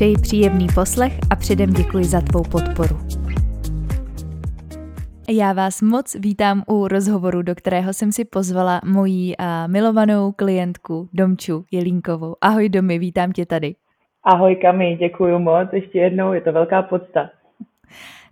Přeji příjemný poslech a předem děkuji za tvou podporu. Já vás moc vítám u rozhovoru, do kterého jsem si pozvala moji milovanou klientku Domču Jelínkovou. Ahoj Domy, vítám tě tady. Ahoj Kami, děkuji moc ještě jednou, je to velká podsta.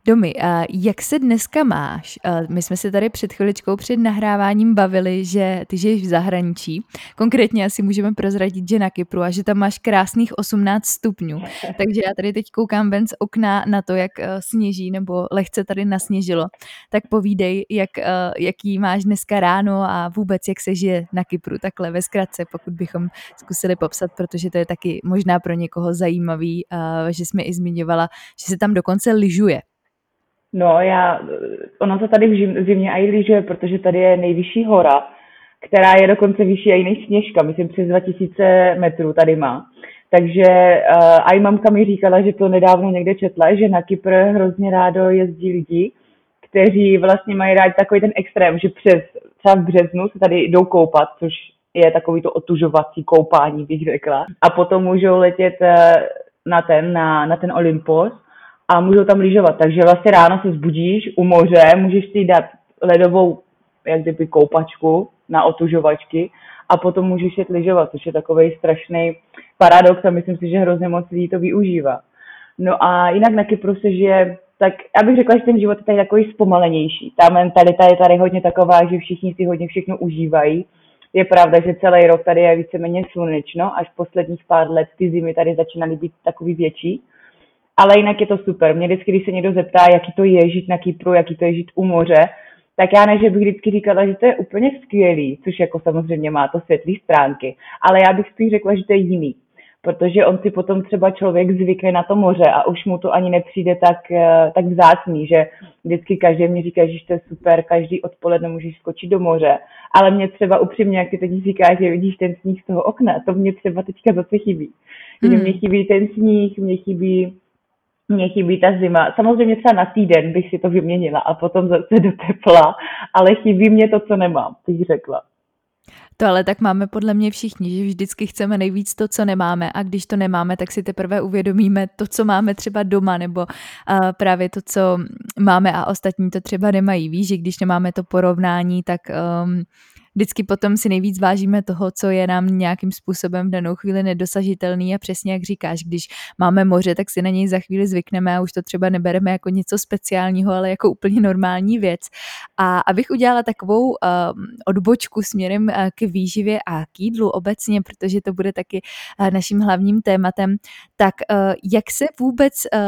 Domy, jak se dneska máš? My jsme se tady před chviličkou před nahráváním bavili, že ty žiješ v zahraničí. Konkrétně asi můžeme prozradit, že na Kypru a že tam máš krásných 18 stupňů. Takže já tady teď koukám ven z okna na to, jak eh, sněží nebo lehce tady nasněžilo. Tak povídej, jak, eh, jaký máš dneska ráno a vůbec jak se žije na Kypru. Takhle ve zkratce, pokud bychom zkusili popsat, protože to je taky možná pro někoho zajímavý, eh, že jsme i zmiňovala, že se tam dokonce lyžuje. No, já, ono se tady v zimě i lyžuje, protože tady je nejvyšší hora, která je dokonce vyšší i než Sněžka, myslím přes 2000 metrů tady má. Takže uh, i mamka mi říkala, že to nedávno někde četla, že na Kypr hrozně rádo jezdí lidi, kteří vlastně mají rádi takový ten extrém, že přes třeba v březnu se tady jdou koupat, což je takový to otužovací koupání, bych řekla. A potom můžou letět uh, na ten, na, na ten Olympos a můžou tam lyžovat. Takže vlastně ráno se zbudíš u moře, můžeš si dát ledovou jak kdyby koupačku na otužovačky a potom můžeš jet lyžovat, což je takový strašný paradox a myslím si, že hrozně moc lidí to využívá. No a jinak na Kypru se žije, tak já bych řekla, že ten život je tady takový zpomalenější. Ta mentalita je tady hodně taková, že všichni si hodně všechno užívají. Je pravda, že celý rok tady je víceméně slunečno, až posledních pár let ty zimy tady začínaly být takový větší ale jinak je to super. Mě vždycky, když se někdo zeptá, jaký to je žít na Kypru, jaký to je žít u moře, tak já ne, že bych vždycky říkala, že to je úplně skvělý, což jako samozřejmě má to světlý stránky, ale já bych spíš řekla, že to je jiný. Protože on si potom třeba člověk zvykne na to moře a už mu to ani nepřijde tak, eh, tak vzácný, že vždycky každý mi říká, že to je super, každý odpoledne můžeš skočit do moře. Ale mě třeba upřímně, jak ty teď říkáš, že vidíš ten sníh z toho okna, to mě třeba teďka zase chybí. Hmm. Že mě chybí ten sníh, mě chybí mě chybí ta zima. Samozřejmě třeba na týden bych si to vyměnila a potom zase do tepla, ale chybí mě to, co nemám, bych řekla. To ale tak máme podle mě všichni, že vždycky chceme nejvíc to, co nemáme a když to nemáme, tak si teprve uvědomíme to, co máme třeba doma nebo uh, právě to, co máme a ostatní to třeba nemají. Víš, že když nemáme to porovnání, tak um, vždycky potom si nejvíc vážíme toho, co je nám nějakým způsobem v danou chvíli nedosažitelný a přesně jak říkáš, když máme moře, tak si na něj za chvíli zvykneme a už to třeba nebereme jako něco speciálního, ale jako úplně normální věc. A abych udělala takovou uh, odbočku směrem uh, k výživě a k jídlu obecně, protože to bude taky uh, naším hlavním tématem, tak uh, jak se vůbec uh,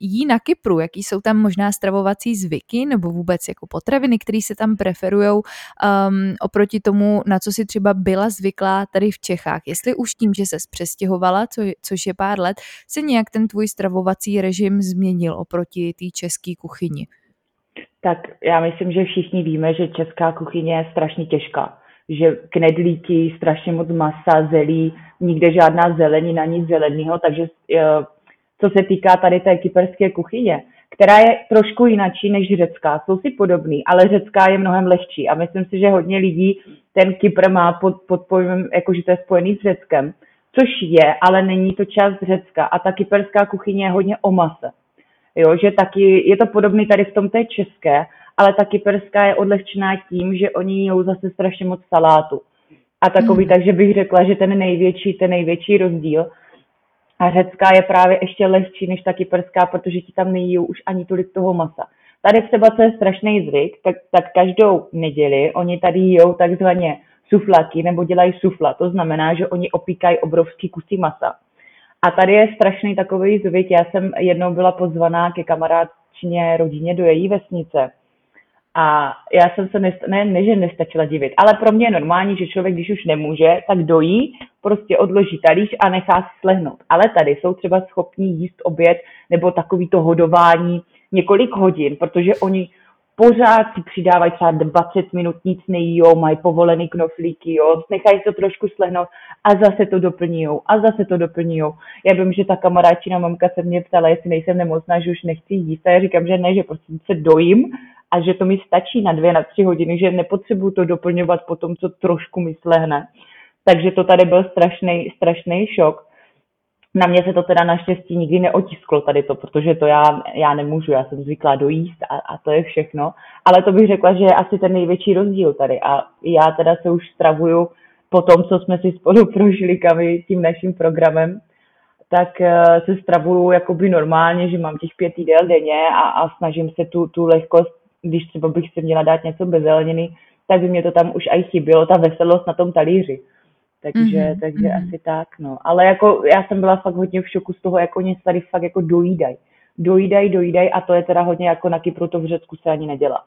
jí na Kypru, jaký jsou tam možná stravovací zvyky nebo vůbec jako potraviny, které se tam preferují um, oproti tomu, na co si třeba byla zvyklá tady v Čechách. Jestli už tím, že se přestěhovala, co, což je pár let, se nějak ten tvůj stravovací režim změnil oproti té české kuchyni? Tak já myslím, že všichni víme, že česká kuchyně je strašně těžká. Že knedlíky, strašně moc masa, zelí, nikde žádná zelenina, nic zeleného, takže eh, co se týká tady té kyperské kuchyně, která je trošku jinačí než řecká. Jsou si podobný, ale řecká je mnohem lehčí a myslím si, že hodně lidí ten Kypr má pod, pod pojmem, jako že to je spojený s Řeckem, což je, ale není to část Řecka a ta kyperská kuchyně je hodně o mase. Jo, že taky je to podobný tady v tom té české, ale ta kyperská je odlehčená tím, že oni jí zase strašně moc salátu. A takový, mm. takže bych řekla, že ten největší, ten největší rozdíl a řecká je právě ještě lehčí než ta kyperská, protože ti tam nejí už ani tolik toho masa. Tady třeba, co je strašný zvyk, tak, tak každou neděli oni tady jíjou takzvaně suflaky nebo dělají sufla. To znamená, že oni opíkají obrovský kusy masa. A tady je strašný takový zvyk. Já jsem jednou byla pozvaná ke kamarádčině rodině do její vesnice. A já jsem se, nest, ne, ne, že nestačila divit, ale pro mě je normální, že člověk, když už nemůže, tak dojí, prostě odloží talíř a nechá si slehnout. Ale tady jsou třeba schopní jíst oběd nebo takový to hodování několik hodin, protože oni pořád si přidávají třeba 20 minut, nic nejíjou, mají povolený knoflíky, jo, nechají to trošku slehnout a zase to doplňují a zase to doplňují. Já vím, že ta kamaráčina mamka se mě ptala, jestli nejsem nemocná, že už nechci jíst a já říkám, že ne, že prostě se dojím a že to mi stačí na dvě, na tři hodiny, že nepotřebuju to doplňovat po tom, co trošku mi slehne. Takže to tady byl strašný, strašný šok. Na mě se to teda naštěstí nikdy neotisklo tady to, protože to já, já nemůžu, já jsem zvyklá dojíst a, a to je všechno. Ale to bych řekla, že je asi ten největší rozdíl tady. A já teda se už stravuju po tom, co jsme si spolu prožili kamy tím naším programem, tak uh, se stravuju jakoby normálně, že mám těch pět jídel denně a, a snažím se tu, tu lehkost, když třeba bych si měla dát něco bez zeleniny, tak by mě to tam už aj chybělo, ta veselost na tom talíři. Takže, mm-hmm. takže mm-hmm. asi tak, no. Ale jako já jsem byla fakt hodně v šoku z toho, jako oni tady fakt jako dojídají. Dojídají, dojídají a to je teda hodně jako na Kypru, to v Řecku se ani nedělá.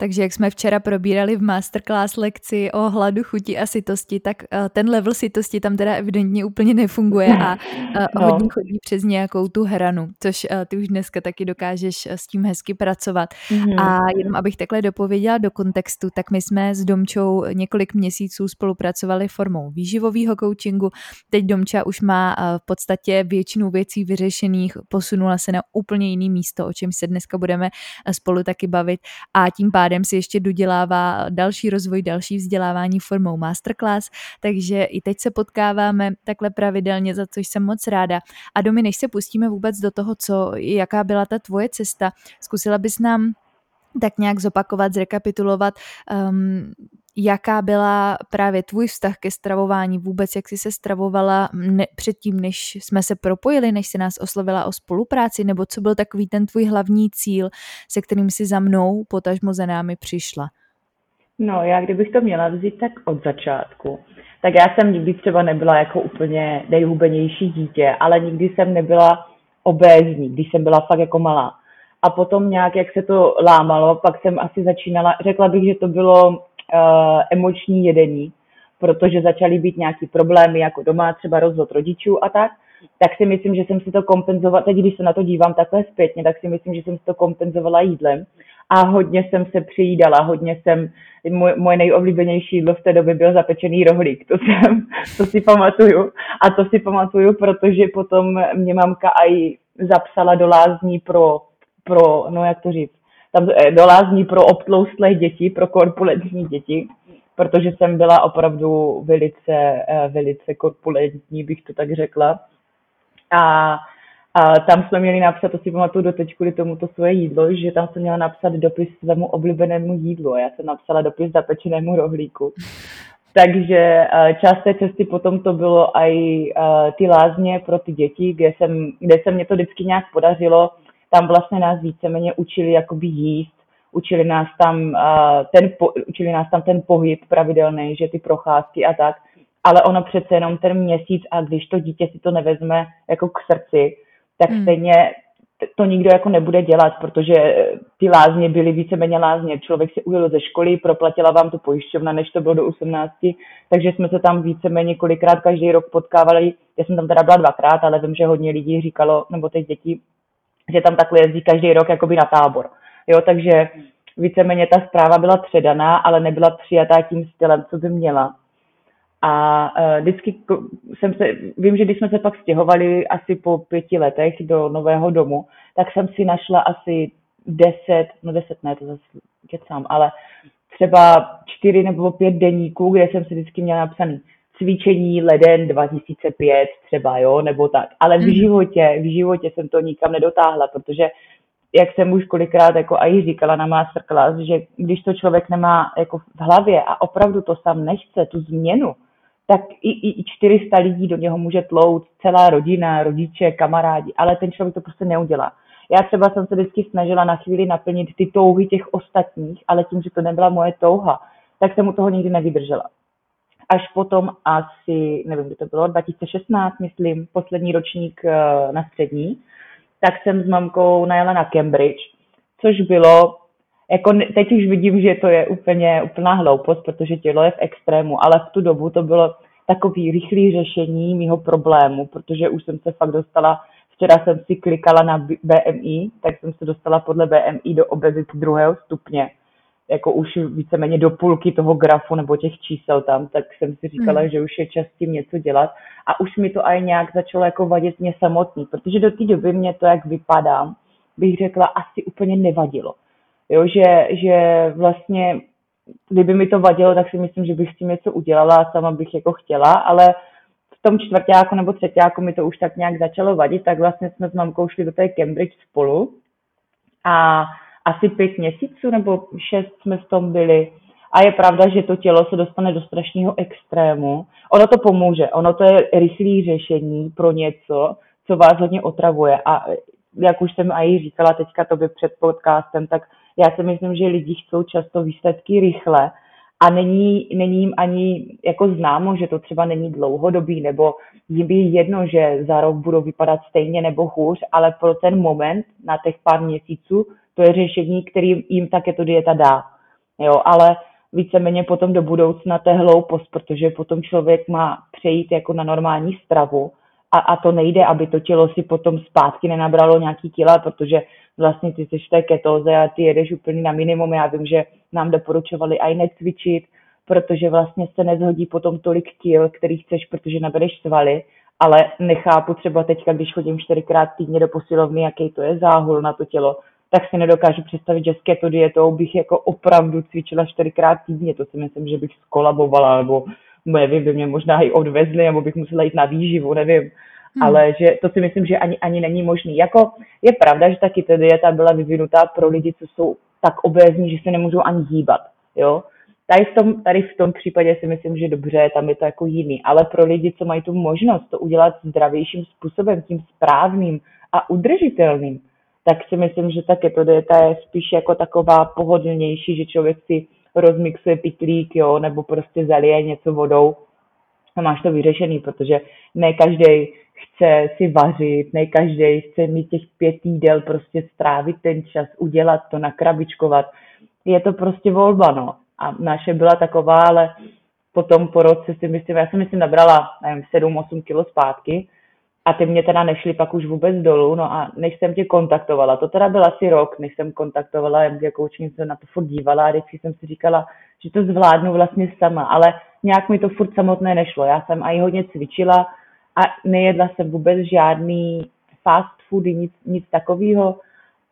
Takže jak jsme včera probírali v masterclass lekci o hladu, chuti a sytosti, tak uh, ten level sytosti tam teda evidentně úplně nefunguje a uh, no. hodně chodí přes nějakou tu hranu, což uh, ty už dneska taky dokážeš s tím hezky pracovat. Mm-hmm. A jenom abych takhle dopověděla do kontextu, tak my jsme s Domčou několik měsíců spolupracovali formou výživového coachingu. Teď Domča už má v podstatě většinu věcí vyřešených, posunula se na úplně jiný místo, o čem se dneska budeme spolu taky bavit a tím pádem pádem si ještě dodělává další rozvoj, další vzdělávání formou masterclass, takže i teď se potkáváme takhle pravidelně, za což jsem moc ráda. A Domi, než se pustíme vůbec do toho, co, jaká byla ta tvoje cesta, zkusila bys nám tak nějak zopakovat, zrekapitulovat, um, jaká byla právě tvůj vztah ke stravování, vůbec jak jsi se stravovala ne, předtím, než jsme se propojili, než se nás oslovila o spolupráci, nebo co byl takový ten tvůj hlavní cíl, se kterým si za mnou, potažmo za námi přišla? No, já kdybych to měla vzít tak od začátku, tak já jsem nikdy třeba nebyla jako úplně nejhubenější dítě, ale nikdy jsem nebyla obézní, když jsem byla fakt jako malá. A potom nějak, jak se to lámalo, pak jsem asi začínala, řekla bych, že to bylo emoční jedení, protože začaly být nějaký problémy jako doma, třeba rozvod rodičů a tak, tak si myslím, že jsem si to kompenzovala, teď když se na to dívám takhle zpětně, tak si myslím, že jsem si to kompenzovala jídlem. A hodně jsem se přijídala, hodně jsem, můj, moje nejoblíbenější jídlo v té době byl zapečený rohlík, to jsem, to si pamatuju. A to si pamatuju, protože potom mě mamka aj zapsala do lázní pro, pro, no jak to říct, tam eh, do lázní pro obtloustlé děti, pro korpulentní děti, protože jsem byla opravdu velice, eh, velice korpulentní, bych to tak řekla. A, a tam jsme měli napsat, to si pamatuju doteď kvůli tomuto svoje jídlo, že tam jsem měla napsat dopis svému oblíbenému jídlu. Já jsem napsala dopis zapečenému rohlíku. Takže eh, část té cesty potom to bylo i ty lázně pro ty děti, kde, jsem, kde se mě to vždycky nějak podařilo tam vlastně nás víceméně učili jakoby jíst, učili nás tam, uh, ten, po, učili nás tam ten pohyb pravidelný, že ty procházky a tak, ale ono přece jenom ten měsíc a když to dítě si to nevezme jako k srdci, tak hmm. stejně to nikdo jako nebude dělat, protože ty lázně byly víceméně lázně. Člověk si ujel ze školy, proplatila vám to pojišťovna, než to bylo do 18, takže jsme se tam víceméně kolikrát každý rok potkávali. Já jsem tam teda byla dvakrát, ale vím, že hodně lidí říkalo, nebo těch dětí že tam takhle jezdí každý rok jakoby na tábor. Jo, takže víceméně ta zpráva byla předaná, ale nebyla přijatá tím stylem, co by měla. A uh, vždycky jsem se, vím, že když jsme se pak stěhovali asi po pěti letech do nového domu, tak jsem si našla asi deset, no deset ne, to zase kecám, ale třeba čtyři nebo pět deníků, kde jsem si vždycky měla napsaný cvičení leden 2005 třeba, jo, nebo tak. Ale v mhm. životě, v životě jsem to nikam nedotáhla, protože jak jsem už kolikrát jako i říkala na masterclass, že když to člověk nemá jako v hlavě a opravdu to sám nechce, tu změnu, tak i, i, i 400 lidí do něho může tlout, celá rodina, rodiče, kamarádi, ale ten člověk to prostě neudělá. Já třeba jsem se vždycky snažila na chvíli naplnit ty touhy těch ostatních, ale tím, že to nebyla moje touha, tak jsem u toho nikdy nevydržela až potom asi, nevím, kdy to bylo, 2016, myslím, poslední ročník eh, na střední, tak jsem s mamkou najela na Cambridge, což bylo jako teď už vidím, že to je úplně úplná hloupost, protože tělo je v extrému, ale v tu dobu to bylo takový rychlý řešení mýho problému, protože už jsem se fakt dostala, včera jsem si klikala na BMI, tak jsem se dostala podle BMI do obezity druhého stupně, jako už víceméně do půlky toho grafu nebo těch čísel tam, tak jsem si říkala, hmm. že už je čas tím něco dělat a už mi to aj nějak začalo jako vadit mě samotný, protože do té doby mě to, jak vypadám, bych řekla, asi úplně nevadilo. Jo, že, že vlastně, kdyby mi to vadilo, tak si myslím, že bych s tím něco udělala a sama bych jako chtěla, ale v tom čtvrtáku nebo třetíku mi to už tak nějak začalo vadit, tak vlastně jsme s mamkou šli do té Cambridge spolu a asi pět měsíců nebo šest jsme v tom byli. A je pravda, že to tělo se dostane do strašného extrému. Ono to pomůže, ono to je rychlé řešení pro něco, co vás hodně otravuje. A jak už jsem i říkala teďka tobě před podcastem, tak já si myslím, že lidi chcou často výsledky rychle a není, není jim ani jako známo, že to třeba není dlouhodobý, nebo jim je jedno, že za rok budou vypadat stejně nebo hůř, ale pro ten moment na těch pár měsíců to je řešení, který jim také to dieta dá. Jo, ale víceméně potom do budoucna to je hloupost, protože potom člověk má přejít jako na normální stravu a, a to nejde, aby to tělo si potom zpátky nenabralo nějaký kila, protože vlastně ty jsi v té ketóze a ty jedeš úplně na minimum. Já vím, že nám doporučovali aj necvičit, protože vlastně se nezhodí potom tolik kil, který chceš, protože nabereš svaly, ale nechápu třeba teďka, když chodím čtyřikrát týdně do posilovny, jaký to je záhul na to tělo, tak si nedokážu představit, že s keto dietou bych jako opravdu cvičila čtyřikrát týdně. To si myslím, že bych skolabovala, nebo nevím, by mě možná i odvezli, nebo bych musela jít na výživu, nevím. Hmm. Ale že to si myslím, že ani, ani není možný. Jako je pravda, že ta keto dieta byla vyvinutá pro lidi, co jsou tak obézní, že se nemůžou ani hýbat. Jo? Tady v, tom, tady v tom případě si myslím, že dobře, tam je to jako jiný. Ale pro lidi, co mají tu možnost to udělat zdravějším způsobem, tím správným a udržitelným, tak si myslím, že ta keto dieta je spíš jako taková pohodlnější, že člověk si rozmixuje pitlík, jo, nebo prostě zalije něco vodou a máš to vyřešený, protože ne každý chce si vařit, ne každý chce mít těch pět jídel, prostě strávit ten čas, udělat to, nakrabičkovat. Je to prostě volba, no. A naše byla taková, ale potom po roce si myslím, já jsem myslím nabrala, nevím, 7-8 kilo zpátky, a ty mě teda nešly pak už vůbec dolů, no a než jsem tě kontaktovala, to teda byl asi rok, než jsem kontaktovala MG Coaching, jsem na to furt dívala a vždycky jsem si říkala, že to zvládnu vlastně sama, ale nějak mi to furt samotné nešlo. Já jsem i hodně cvičila a nejedla jsem vůbec žádný fast foody, nic, nic takového,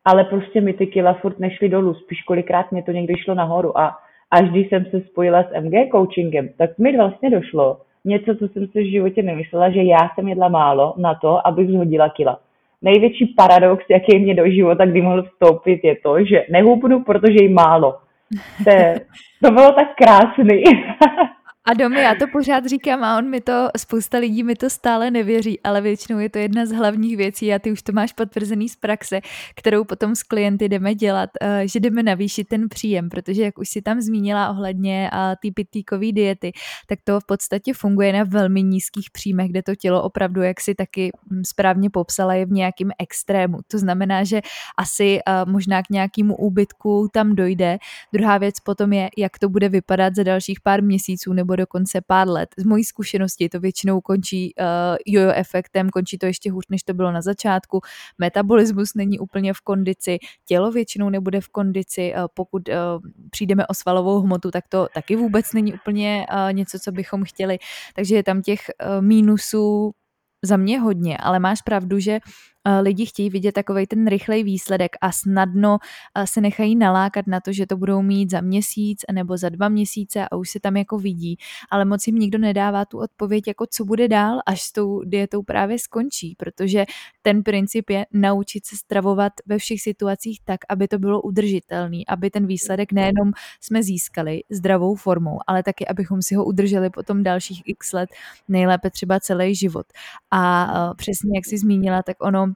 ale prostě mi ty kila furt nešly dolů, spíš kolikrát mě to někdy šlo nahoru a až když jsem se spojila s MG coachingem, tak mi vlastně došlo, něco, co jsem si v životě nemyslela, že já jsem jedla málo na to, abych zhodila kila. Největší paradox, jaký mě do života kdy mohl vstoupit, je to, že nehubnu, protože jí málo. To, to bylo tak krásný. A domy, já to pořád říkám a on mi to, spousta lidí mi to stále nevěří, ale většinou je to jedna z hlavních věcí a ty už to máš potvrzený z praxe, kterou potom s klienty jdeme dělat, eh, že jdeme navýšit ten příjem, protože jak už si tam zmínila ohledně ty pitlíkové diety, tak to v podstatě funguje na velmi nízkých příjmech, kde to tělo opravdu, jak si taky hm, správně popsala, je v nějakém extrému. To znamená, že asi eh, možná k nějakému úbytku tam dojde. Druhá věc potom je, jak to bude vypadat za dalších pár měsíců nebo dokonce pár let. Z mojí zkušenosti to většinou končí uh, jojo efektem, končí to ještě hůř, než to bylo na začátku. Metabolismus není úplně v kondici, tělo většinou nebude v kondici, uh, pokud uh, přijdeme o svalovou hmotu, tak to taky vůbec není úplně uh, něco, co bychom chtěli. Takže je tam těch uh, mínusů za mě hodně, ale máš pravdu, že lidi chtějí vidět takový ten rychlej výsledek a snadno se nechají nalákat na to, že to budou mít za měsíc nebo za dva měsíce a už se tam jako vidí, ale moc jim nikdo nedává tu odpověď, jako co bude dál, až s tou dietou právě skončí, protože ten princip je naučit se stravovat ve všech situacích tak, aby to bylo udržitelný, aby ten výsledek nejenom jsme získali zdravou formou, ale taky, abychom si ho udrželi potom dalších x let, nejlépe třeba celý život. A přesně jak jsi zmínila, tak ono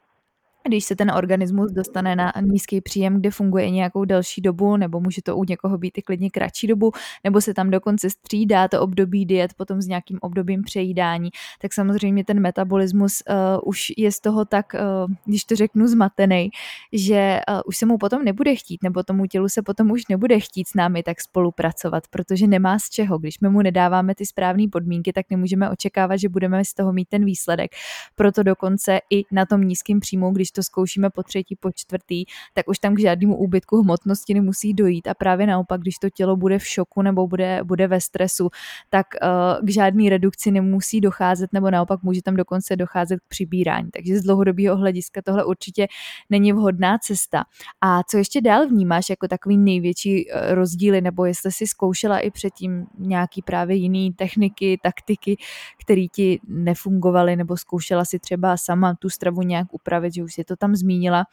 když se ten organismus dostane na nízký příjem, kde funguje nějakou delší dobu, nebo může to u někoho být i klidně kratší dobu, nebo se tam dokonce střídá to období diet potom s nějakým obdobím přejídání, tak samozřejmě ten metabolismus uh, už je z toho tak, uh, když to řeknu, zmatený, že uh, už se mu potom nebude chtít, nebo tomu tělu se potom už nebude chtít s námi tak spolupracovat, protože nemá z čeho. Když my mu nedáváme ty správné podmínky, tak nemůžeme očekávat, že budeme z toho mít ten výsledek. Proto dokonce i na tom nízkém příjmu, když to zkoušíme po třetí, po čtvrtý, tak už tam k žádnému úbytku hmotnosti nemusí dojít a právě naopak, když to tělo bude v šoku nebo bude, bude ve stresu, tak uh, k žádné redukci nemusí docházet nebo naopak může tam dokonce docházet k přibírání. Takže z dlouhodobého hlediska tohle určitě není vhodná cesta. A co ještě dál vnímáš jako takový největší eh, rozdíly, nebo jestli si zkoušela i předtím nějaký právě jiný techniky, taktiky, které ti nefungovaly, nebo zkoušela si třeba sama tu stravu nějak upravit, že už si to tam zmínila,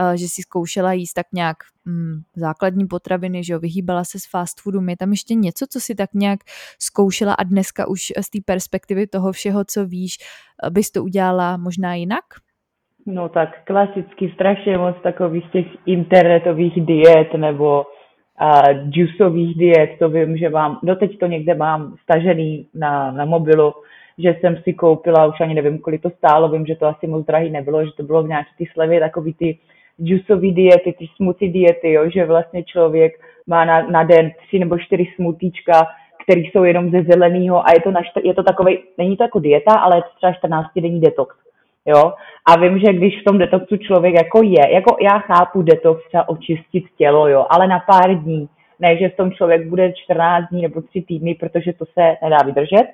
eh, že si zkoušela jíst tak nějak hm, základní potraviny, že jo, vyhýbala se z fast foodu. Je tam ještě něco, co si tak nějak zkoušela a dneska už z té perspektivy toho všeho, co víš, eh, bys to udělala možná jinak? No tak klasicky strašně moc takových těch internetových diet nebo uh, juiceových diet, to vím, že mám, doteď to někde mám stažený na, na mobilu, že jsem si koupila, už ani nevím, kolik to stálo, vím, že to asi moc drahý nebylo, že to bylo v nějaké ty slevy, takový ty juiceové diety, ty smoothie diety, jo, že vlastně člověk má na, na den tři nebo čtyři smutíčka, které jsou jenom ze zeleného a je to, na, je to takový, není to jako dieta, ale je to třeba 14 denní detox. Jo? A vím, že když v tom detoxu člověk jako je, jako já chápu detox třeba očistit tělo, jo, ale na pár dní, ne, že v tom člověk bude 14 dní nebo 3 týdny, protože to se nedá vydržet,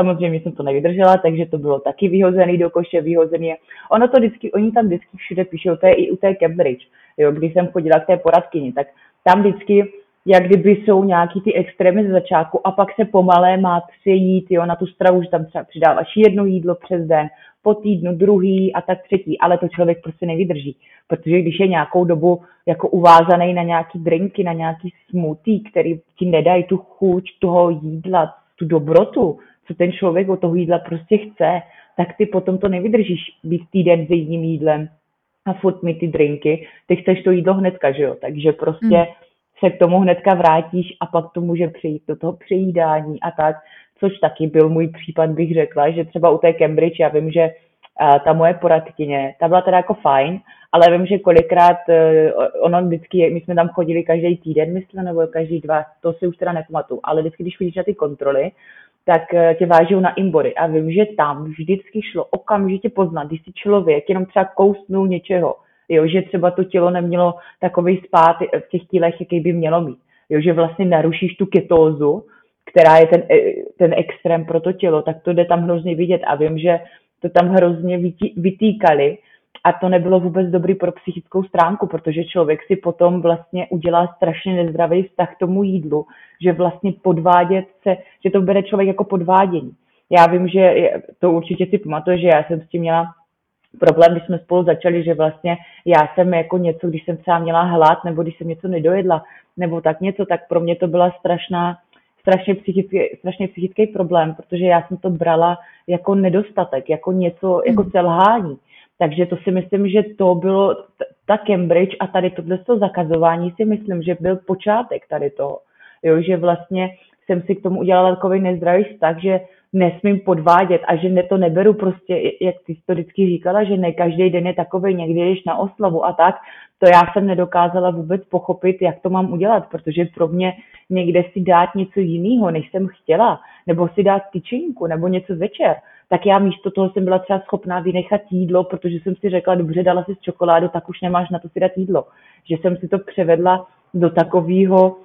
Samozřejmě jsem to nevydržela, takže to bylo taky vyhozený do koše, vyhozený. Ono to vždycky, oni tam vždycky všude píšou, to je i u té Cambridge, jo, když jsem chodila k té poradkyni, tak tam vždycky jak kdyby jsou nějaký ty extrémy ze začátku a pak se pomalé má přejít jo, na tu stravu, že tam třeba přidáváš jedno jídlo přes den, po týdnu druhý a tak třetí, ale to člověk prostě nevydrží, protože když je nějakou dobu jako uvázaný na nějaký drinky, na nějaký smoothie, který ti nedají tu chuť toho jídla, tu dobrotu, co ten člověk od toho jídla prostě chce, tak ty potom to nevydržíš být týden s jedním jídlem a furt mi ty drinky, ty chceš to jídlo hnedka, že jo, takže prostě hmm. se k tomu hnedka vrátíš a pak to může přijít do toho přejídání a tak, což taky byl můj případ, bych řekla, že třeba u té Cambridge, já vím, že uh, ta moje poradkyně, ta byla teda jako fajn, ale vím, že kolikrát uh, ono vždycky, my jsme tam chodili každý týden, myslím, nebo každý dva, to si už teda nepamatuju, ale vždycky, když chodíš na ty kontroly, tak eh, tě vážou na imbory. A vím, že tam vždycky šlo okamžitě poznat, když si člověk jenom třeba kousnul něčeho, jo, že třeba to tělo nemělo takový spát v těch tílech, jaký by mělo mít. Jo, že vlastně narušíš tu ketózu, která je ten, eh, ten extrém pro to tělo, tak to jde tam hrozně vidět. A vím, že to tam hrozně vytýkali, a to nebylo vůbec dobrý pro psychickou stránku, protože člověk si potom vlastně udělá strašně nezdravý vztah k tomu jídlu, že vlastně podvádět se, že to bere člověk jako podvádění. Já vím, že to určitě si pamatuje, že já jsem s tím měla problém, když jsme spolu začali, že vlastně já jsem jako něco, když jsem třeba měla hlad, nebo když jsem něco nedojedla, nebo tak něco, tak pro mě to byla strašná, strašně psychický, strašně psychický problém, protože já jsem to brala jako nedostatek, jako něco, jako hmm. selhání. Takže to si myslím, že to bylo, ta Cambridge a tady tohle zakazování si myslím, že byl počátek tady toho. Jo, že vlastně jsem si k tomu udělala takový nezdravý vztah, že nesmím podvádět a že ne, to neberu prostě, jak ty to vždycky říkala, že ne každý den je takový, někdy jdeš na oslavu a tak, to já jsem nedokázala vůbec pochopit, jak to mám udělat, protože pro mě někde si dát něco jiného, než jsem chtěla, nebo si dát tyčinku, nebo něco večer, tak já místo toho jsem byla třeba schopná vynechat jídlo, protože jsem si řekla, dobře, dala si čokoládu, tak už nemáš na to si dát jídlo. Že jsem si to převedla do takového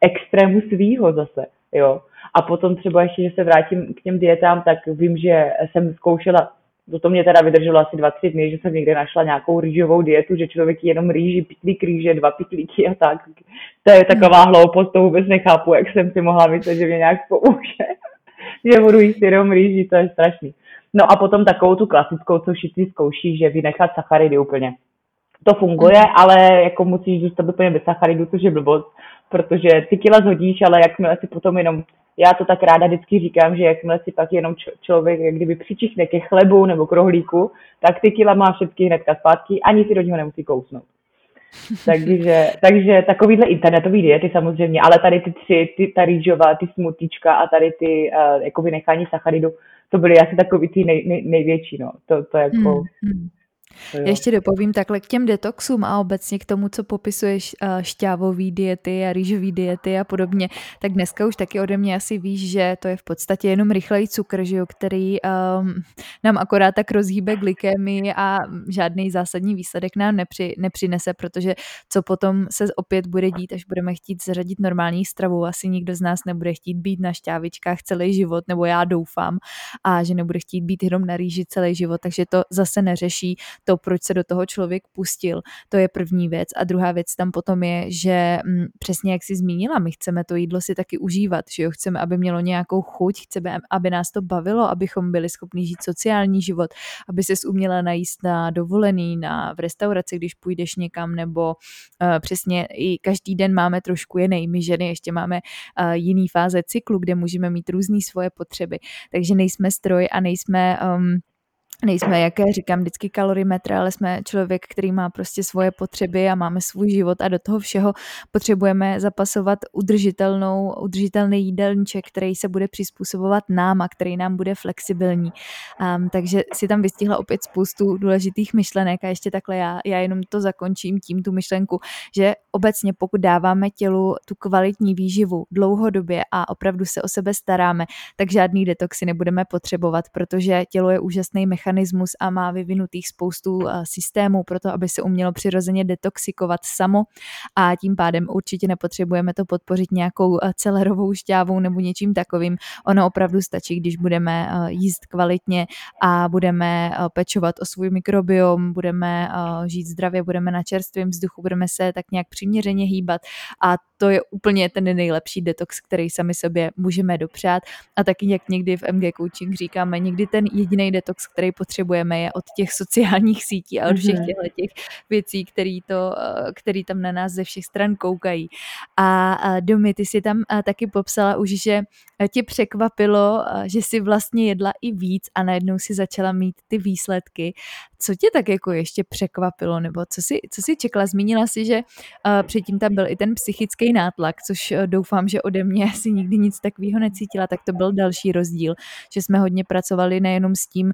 extrému svýho zase, jo. A potom třeba ještě, že se vrátím k těm dietám, tak vím, že jsem zkoušela, to mě teda vydrželo asi dva, tři dny, že jsem někde našla nějakou rýžovou dietu, že člověk jenom rýži, pitlík rýže, dva pitlíky a tak. To je taková hloupost, to vůbec nechápu, jak jsem si mohla myslet, že mě nějak pomůže. že budu jíst jenom rýži, to je strašný. No a potom takovou tu klasickou, co všichni zkouší, že vynechat sacharidy úplně. To funguje, mhm. ale jako musíš zůstat úplně bez sacharidů, což je blbost, protože ty kila zhodíš, ale jakmile si potom jenom já to tak ráda vždycky říkám, že jakmile si pak jenom člověk jak kdyby přičichne ke chlebu nebo k rohlíku, tak ty kila má všechny hnedka zpátky, ani si do něho nemusí kousnout. takže, takže takovýhle internetový diety samozřejmě, ale tady ty tři, ty, ta rýžová, ty smutíčka a tady ty uh, jako vynechání sacharidu, to byly asi takový ty nej, nej, největší, no. To, to jako... Hmm, hmm. Já ještě dopovím takhle k těm detoxům a obecně k tomu, co popisuješ eh, šťávový diety a rýžový diety a podobně, tak dneska už taky ode mě asi víš, že to je v podstatě jenom rychlej cukr, že jo, který um, nám akorát tak rozhýbe glykémii a žádný zásadní výsledek nám nepři, nepřinese, protože co potom se opět bude dít, až budeme chtít zařadit normální stravu, asi nikdo z nás nebude chtít být na šťávičkách celý život, nebo já doufám, a že nebude chtít být jenom na rýži celý život, takže to zase neřeší to, proč se do toho člověk pustil. To je první věc. A druhá věc tam potom je, že m, mm, přesně jak jsi zmínila, my chceme to jídlo si taky užívat, že jo, chceme, aby mělo nějakou chuť, chceme, aby nás to bavilo, abychom byli schopni žít sociální život, aby se uměla najíst na dovolený, na, v restauraci, když půjdeš někam, nebo uh, přesně i každý den máme trošku jiný. My ženy ještě máme uh, jiný fáze cyklu, kde můžeme mít různé svoje potřeby. Takže nejsme stroj a nejsme um, nejsme, jak říkám, vždycky kalorimetr, ale jsme člověk, který má prostě svoje potřeby a máme svůj život a do toho všeho potřebujeme zapasovat udržitelnou, udržitelný jídelníček, který se bude přizpůsobovat nám a který nám bude flexibilní. Um, takže si tam vystihla opět spoustu důležitých myšlenek a ještě takhle já, já jenom to zakončím tím tu myšlenku, že obecně pokud dáváme tělu tu kvalitní výživu dlouhodobě a opravdu se o sebe staráme, tak žádný detoxy nebudeme potřebovat, protože tělo je úžasný mechanismus mechanismus a má vyvinutých spoustu eh, systémů pro to, aby se umělo přirozeně detoxikovat samo a tím pádem určitě nepotřebujeme to podpořit nějakou eh, celerovou šťávou nebo něčím takovým. Ono opravdu stačí, když budeme eh, jíst kvalitně a budeme pečovat o svůj mikrobiom, budeme žít zdravě, budeme na čerstvém vzduchu, budeme se tak nějak přiměřeně hýbat a to je úplně ten nejlepší detox, který sami sobě můžeme dopřát. A taky, jak někdy v MG Coaching říkáme, někdy ten jediný detox, který potřebujeme, je od těch sociálních sítí a od všech mhm. těchto těch věcí, který, to, eh, který tam na nás ze všech stran koukají. A Domy, ty si tam eh, taky popsala už, že tě překvapilo, eh, že si vlastně jedla i víc a najednou si začala mít ty výsledky. Co tě tak jako ještě překvapilo, nebo co si, co si čekala? Zmínila si, že uh, předtím tam byl i ten psychický nátlak, což uh, doufám, že ode mě si nikdy nic takového necítila, tak to byl další rozdíl, že jsme hodně pracovali nejenom s tím, uh,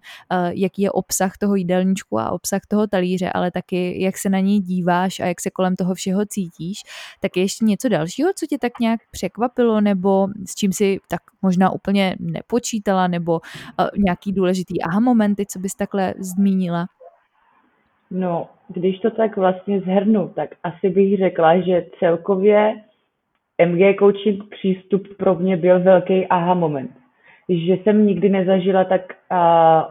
jaký je obsah toho jídelníčku a obsah toho talíře, ale taky jak se na něj díváš a jak se kolem toho všeho cítíš. Tak je ještě něco dalšího, co tě tak nějak překvapilo, nebo s čím si tak možná úplně nepočítala, nebo uh, nějaký důležitý aha momenty, co bys takhle zmínila? No, když to tak vlastně zhrnu, tak asi bych řekla, že celkově MG coaching přístup pro mě byl velký aha moment. Že jsem nikdy nezažila tak uh,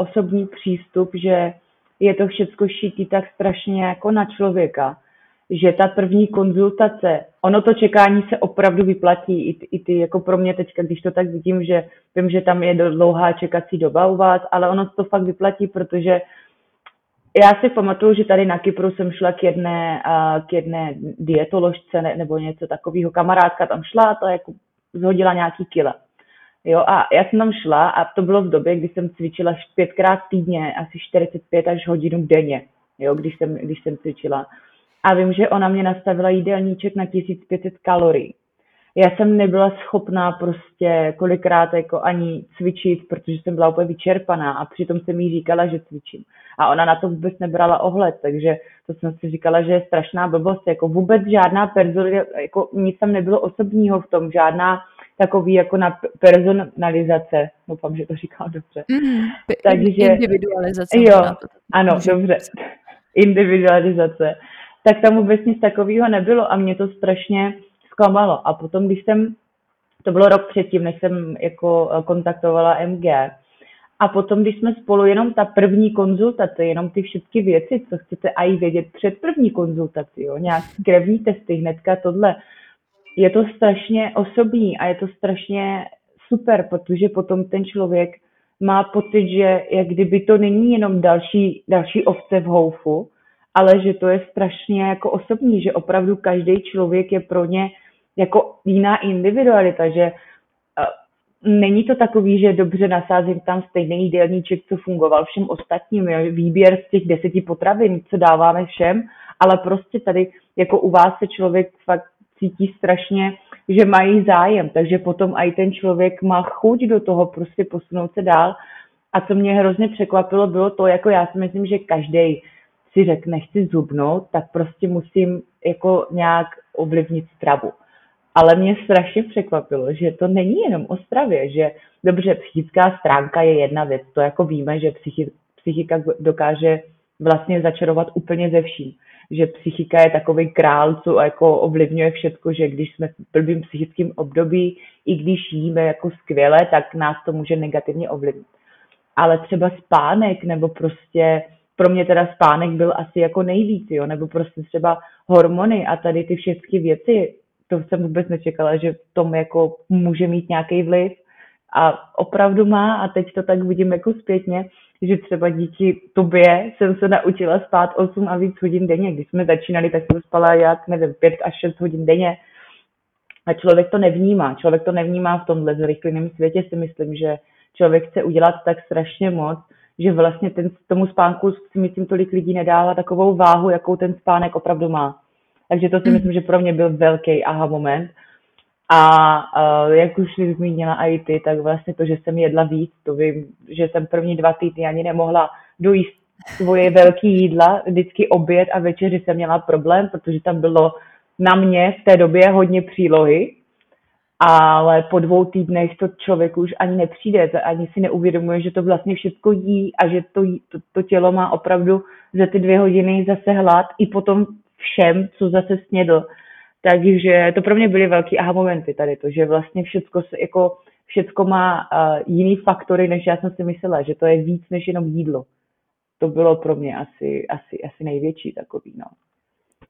osobní přístup, že je to všechno šitý tak strašně jako na člověka, že ta první konzultace, ono to čekání se opravdu vyplatí, i, i ty, jako pro mě teďka, když to tak vidím, že vím, že tam je dlouhá čekací doba u vás, ale ono to fakt vyplatí, protože já si pamatuju, že tady na Kypru jsem šla k jedné, k jedné dietoložce nebo něco takového. Kamarádka tam šla, to jako zhodila nějaký kila. Jo, a já jsem tam šla a to bylo v době, kdy jsem cvičila pětkrát týdně, asi 45 až hodinu denně, jo, když jsem, když jsem cvičila. A vím, že ona mě nastavila jídelníček na 1500 kalorií já jsem nebyla schopná prostě kolikrát jako ani cvičit, protože jsem byla úplně vyčerpaná a přitom jsem jí říkala, že cvičím. A ona na to vůbec nebrala ohled, takže to jsem si říkala, že je strašná blbost, jako vůbec žádná personalizace, jako nic tam nebylo osobního v tom, žádná takový jako na personalizace, doufám, že to říkám dobře. Mm, takže, individualizace. Jo, ano, dobře. Individualizace. Tak tam vůbec nic takového nebylo a mě to strašně zklamalo. A potom, když jsem, to bylo rok předtím, než jsem jako kontaktovala MG, a potom, když jsme spolu jenom ta první konzultace, jenom ty všechny věci, co chcete i vědět před první konzultací, jo, nějaký krevní testy, hnedka tohle, je to strašně osobní a je to strašně super, protože potom ten člověk má pocit, že jak kdyby to není jenom další, další ovce v houfu, ale že to je strašně jako osobní, že opravdu každý člověk je pro ně jako jiná individualita, že není to takový, že dobře nasázím tam stejný jídelníček, co fungoval všem ostatním, jo? výběr z těch deseti potravin, co dáváme všem, ale prostě tady jako u vás se člověk fakt cítí strašně, že mají zájem, takže potom i ten člověk má chuť do toho prostě posunout se dál. A co mě hrozně překvapilo, bylo to, jako já si myslím, že každý si řekne, chci zubnout, tak prostě musím jako nějak ovlivnit stravu. Ale mě strašně překvapilo, že to není jenom o stravě, že dobře, psychická stránka je jedna věc, to jako víme, že psychi, psychika dokáže vlastně začarovat úplně ze vším. Že psychika je takový král, co jako ovlivňuje všechno, že když jsme v blbým psychickém období, i když jíme jako skvěle, tak nás to může negativně ovlivnit. Ale třeba spánek nebo prostě pro mě teda spánek byl asi jako nejvíc, jo, nebo prostě třeba hormony a tady ty všechny věci, to jsem vůbec nečekala, že v tom jako může mít nějaký vliv a opravdu má a teď to tak vidím jako zpětně, že třeba díky tobě jsem se naučila spát 8 a víc hodin denně. Když jsme začínali, tak jsem spala jak, nevím, 5 až 6 hodin denně. A člověk to nevnímá. Člověk to nevnímá v tomhle zrychleném světě si myslím, že člověk chce udělat tak strašně moc, že vlastně ten, tomu spánku si myslím tolik lidí nedává takovou váhu, jakou ten spánek opravdu má. Takže to si myslím, že pro mě byl velký aha moment. A uh, jak už jsi zmínila i ty, tak vlastně to, že jsem jedla víc, to vím, že jsem první dva týdny ani nemohla dojíst svoje velké jídla, vždycky oběd a večeři jsem měla problém, protože tam bylo na mě v té době hodně přílohy, ale po dvou týdnech to člověk už ani nepřijde, ani si neuvědomuje, že to vlastně všechno jí a že to, to, to tělo má opravdu za ty dvě hodiny zase hlad i potom všem, co zase snědl. Takže to pro mě byly velký aha momenty tady to, že vlastně všechno, jako, všecko má uh, jiný faktory, než já jsem si myslela, že to je víc než jenom jídlo. To bylo pro mě asi, asi, asi největší takový, no.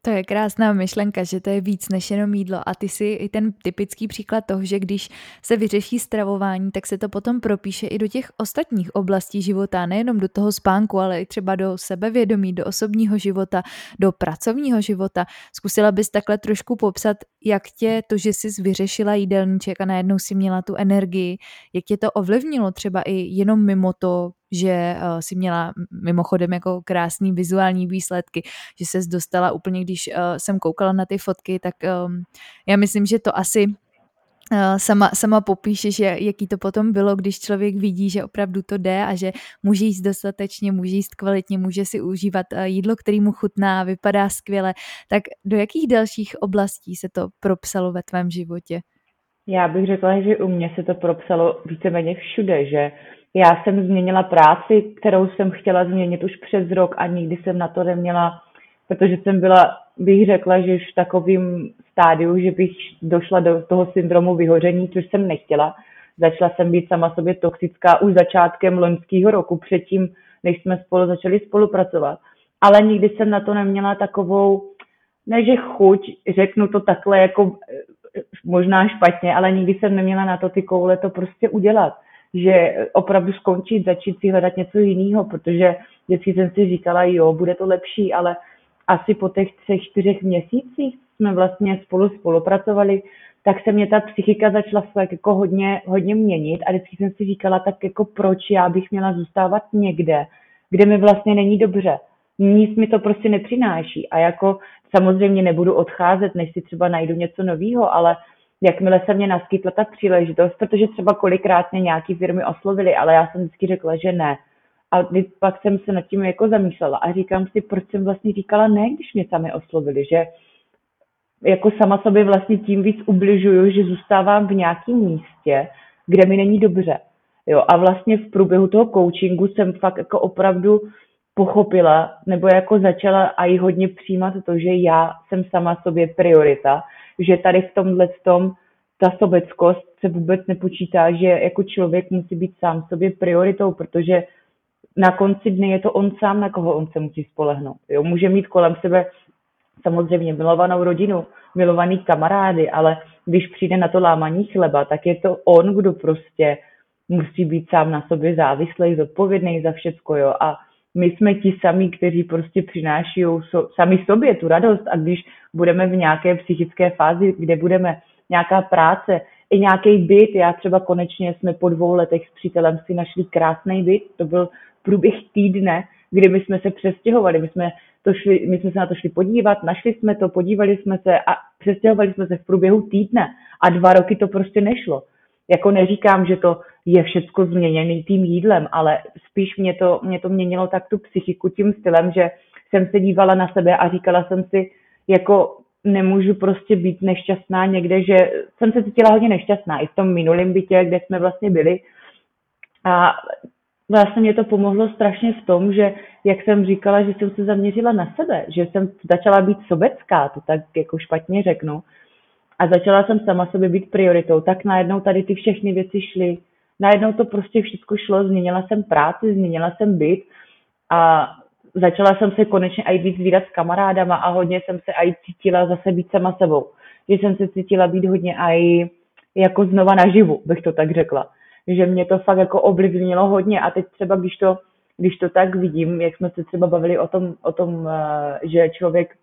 To je krásná myšlenka, že to je víc než jenom jídlo. A ty si i ten typický příklad toho, že když se vyřeší stravování, tak se to potom propíše i do těch ostatních oblastí života, nejenom do toho spánku, ale i třeba do sebevědomí, do osobního života, do pracovního života. Zkusila bys takhle trošku popsat, jak tě to, že jsi vyřešila jídelníček a najednou si měla tu energii, jak tě to ovlivnilo třeba i jenom mimo to že uh, si měla mimochodem jako krásný vizuální výsledky, že se dostala úplně, když uh, jsem koukala na ty fotky, tak um, já myslím, že to asi uh, sama, sama popíše, že jaký to potom bylo, když člověk vidí, že opravdu to jde a že může jíst dostatečně, může jíst kvalitně, může si užívat jídlo, který mu chutná, vypadá skvěle, tak do jakých dalších oblastí se to propsalo ve tvém životě? Já bych řekla, že u mě se to propsalo víceméně všude, že já jsem změnila práci, kterou jsem chtěla změnit už přes rok a nikdy jsem na to neměla, protože jsem byla, bych řekla, že už v takovém stádiu, že bych došla do toho syndromu vyhoření, což jsem nechtěla. Začala jsem být sama sobě toxická už začátkem loňského roku, předtím, než jsme spolu začali spolupracovat. Ale nikdy jsem na to neměla takovou, ne že chuť, řeknu to takhle jako eh, možná špatně, ale nikdy jsem neměla na to ty koule to prostě udělat že opravdu skončit, začít si hledat něco jiného, protože vždycky jsem si říkala, jo, bude to lepší, ale asi po těch třech, čtyřech měsících jsme vlastně spolu spolupracovali, tak se mě ta psychika začala fakt jako hodně, hodně měnit a vždycky jsem si říkala, tak jako proč já bych měla zůstávat někde, kde mi vlastně není dobře. Nic mi to prostě nepřináší a jako samozřejmě nebudu odcházet, než si třeba najdu něco nového, ale jakmile se mě naskytla ta příležitost, protože třeba kolikrát mě nějaký firmy oslovily, ale já jsem vždycky řekla, že ne. A pak jsem se nad tím jako zamýšlela a říkám si, proč jsem vlastně říkala ne, když mě sami oslovili, že jako sama sobě vlastně tím víc ubližuju, že zůstávám v nějakém místě, kde mi není dobře. Jo, a vlastně v průběhu toho coachingu jsem fakt jako opravdu pochopila, nebo jako začala a i hodně přijímat to, že já jsem sama sobě priorita že tady v tomhle tom ta sobeckost se vůbec nepočítá, že jako člověk musí být sám sobě prioritou, protože na konci dny je to on sám, na koho on se musí spolehnout. Jo, může mít kolem sebe samozřejmě milovanou rodinu, milovaný kamarády, ale když přijde na to lámaní chleba, tak je to on, kdo prostě musí být sám na sobě závislý, zodpovědný za všecko, jo. A my jsme ti sami, kteří prostě přináší so, sami sobě tu radost a když budeme v nějaké psychické fázi, kde budeme nějaká práce, i nějaký byt. Já třeba konečně jsme po dvou letech s přítelem si našli krásný byt. To byl průběh týdne, kdy my jsme se přestěhovali. My jsme, to šli, my jsme se na to šli podívat, našli jsme to, podívali jsme se a přestěhovali jsme se v průběhu týdne. A dva roky to prostě nešlo. Jako neříkám, že to je všecko změněný tím jídlem, ale spíš mě to, mě to měnilo tak tu psychiku tím stylem, že jsem se dívala na sebe a říkala jsem si, jako nemůžu prostě být nešťastná někde, že jsem se cítila hodně nešťastná. I v tom minulém bytě, kde jsme vlastně byli. A vlastně mě to pomohlo strašně v tom, že jak jsem říkala, že jsem se zaměřila na sebe, že jsem začala být sobecká, to tak jako špatně řeknu, a začala jsem sama sobě být prioritou, tak najednou tady ty všechny věci šly. Najednou to prostě všechno šlo, změnila jsem práci, změnila jsem byt. A začala jsem se konečně i víc výdat s kamarádama a hodně jsem se i cítila zase být sama sebou. Že jsem se cítila být hodně i jako znova naživu, bych to tak řekla. Že mě to fakt jako ovlivnilo hodně a teď třeba, když to, když to tak vidím, jak jsme se třeba bavili o tom, o tom, eh, že člověk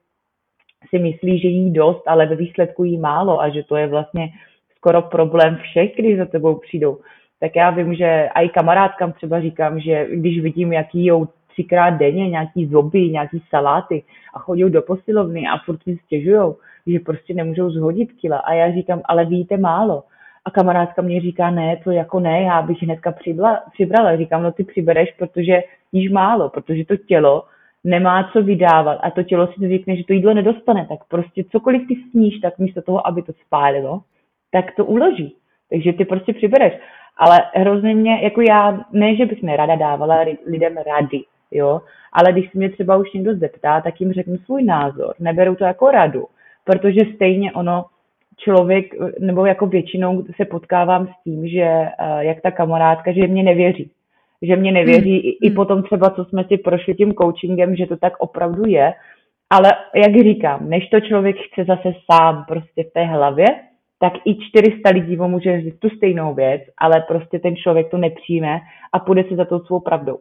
si myslí, že jí dost, ale ve výsledku jí málo a že to je vlastně skoro problém všech, když za tebou přijdou. Tak já vím, že i kamarádkám třeba říkám, že když vidím, jak jíjou třikrát denně nějaký zoby, nějaký saláty a chodí do posilovny a furt si stěžujou, že prostě nemůžou zhodit kila. A já říkám, ale víte málo. A kamarádka mě říká, ne, to jako ne, já bych hnedka přibla, přibrala. Říkám, no ty přibereš, protože jíš málo, protože to tělo nemá co vydávat a to tělo si zvykne, že to jídlo nedostane, tak prostě cokoliv ty sníš, tak místo toho, aby to spálilo, tak to uloží. Takže ty prostě přibereš. Ale hrozně mě, jako já, ne, že bych nerada dávala lidem rady, jo, ale když se mě třeba už někdo zeptá, tak jim řeknu svůj názor, neberu to jako radu, protože stejně ono, člověk, nebo jako většinou se potkávám s tím, že eh, jak ta kamarádka, že mě nevěří že mě nevěří hmm. i, i hmm. potom třeba, co jsme si prošli tím coachingem, že to tak opravdu je. Ale jak říkám, než to člověk chce zase sám prostě v té hlavě, tak i 400 lidí mu může říct tu stejnou věc, ale prostě ten člověk to nepřijme a půjde si za tou svou pravdou.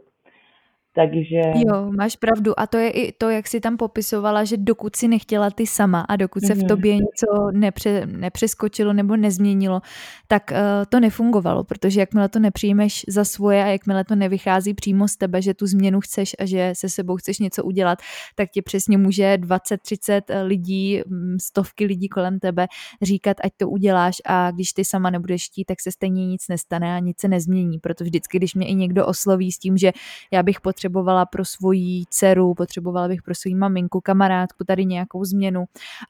Takže... Jo, máš pravdu. A to je i to, jak jsi tam popisovala, že dokud si nechtěla ty sama a dokud se mm-hmm. v mhm. tobě něco nepře, nepřeskočilo nebo nezměnilo, tak uh, to nefungovalo, protože jakmile to nepřijmeš za svoje a jakmile to nevychází přímo z tebe, že tu změnu chceš a že se sebou chceš něco udělat, tak ti přesně může 20-30 eh, lidí, mm, stovky lidí kolem tebe říkat, ať to uděláš a když ty sama nebudeš chtít, tak se stejně nic nestane a nic se nezmění. Proto vždycky, když mě i někdo osloví s tím, že já bych potřeboval potřebovala pro svoji dceru, potřebovala bych pro svou maminku, kamarádku tady nějakou změnu,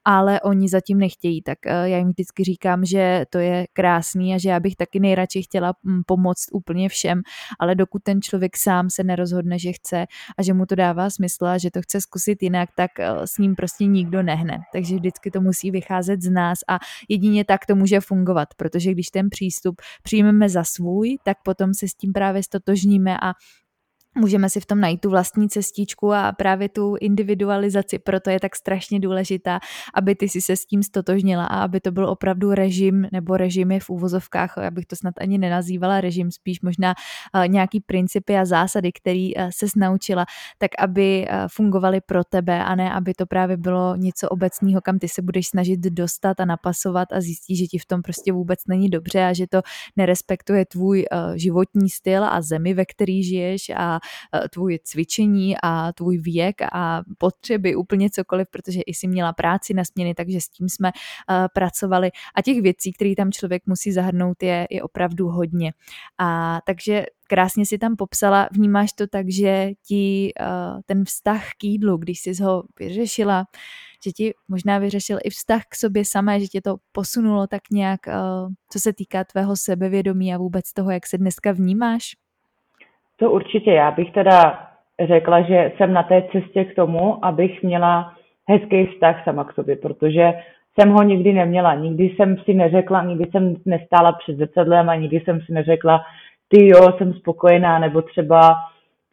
ale oni zatím nechtějí, tak eh, já jim vždycky říkám, že to je krásný a že já bych taky nejradši chtěla mm, pomoct úplně všem, ale dokud ten člověk sám se nerozhodne, že chce a že mu to dává smysl a že to chce zkusit jinak, tak eh, s ním prostě nikdo nehne. Takže vždycky to musí vycházet z nás a jedině tak to může fungovat, protože když ten přístup přijmeme za svůj, tak potom se s tím právě stotožníme a můžeme si v tom najít tu vlastní cestičku a právě tu individualizaci. Proto je tak strašně důležitá, aby ty si se s tím stotožnila a aby to byl opravdu režim nebo režimy v úvozovkách, abych to snad ani nenazývala režim, spíš možná uh, nějaký principy a zásady, který uh, se naučila, tak aby uh, fungovaly pro tebe a ne, aby to právě bylo něco obecného, kam ty se budeš snažit dostat a napasovat a zjistíš, že ti v tom prostě vůbec není dobře a že to nerespektuje tvůj životní styl a zemi, ve který žiješ a Eh, tvůj cvičení a tvůj věk a potřeby, úplně cokoliv, protože i si měla práci na směny, takže s tím jsme eh, pracovali a těch věcí, které tam člověk musí zahrnout, je, je opravdu hodně. A takže krásně si tam popsala, vnímáš to tak, že ti uh, ten vztah k jídlu, když jsi ho vyřešila, že ti možná vyřešil i vztah k sobě samé, že tě to posunulo tak nějak, co se týká tvého sebevědomí a vůbec toho, jak se dneska vnímáš? To určitě. Já bych teda řekla, že jsem na té cestě k tomu, abych měla hezký vztah sama k sobě, protože jsem ho nikdy neměla. Nikdy jsem si neřekla, nikdy jsem nestála před zrcadlem a nikdy jsem si neřekla, ty jo, jsem spokojená, nebo třeba,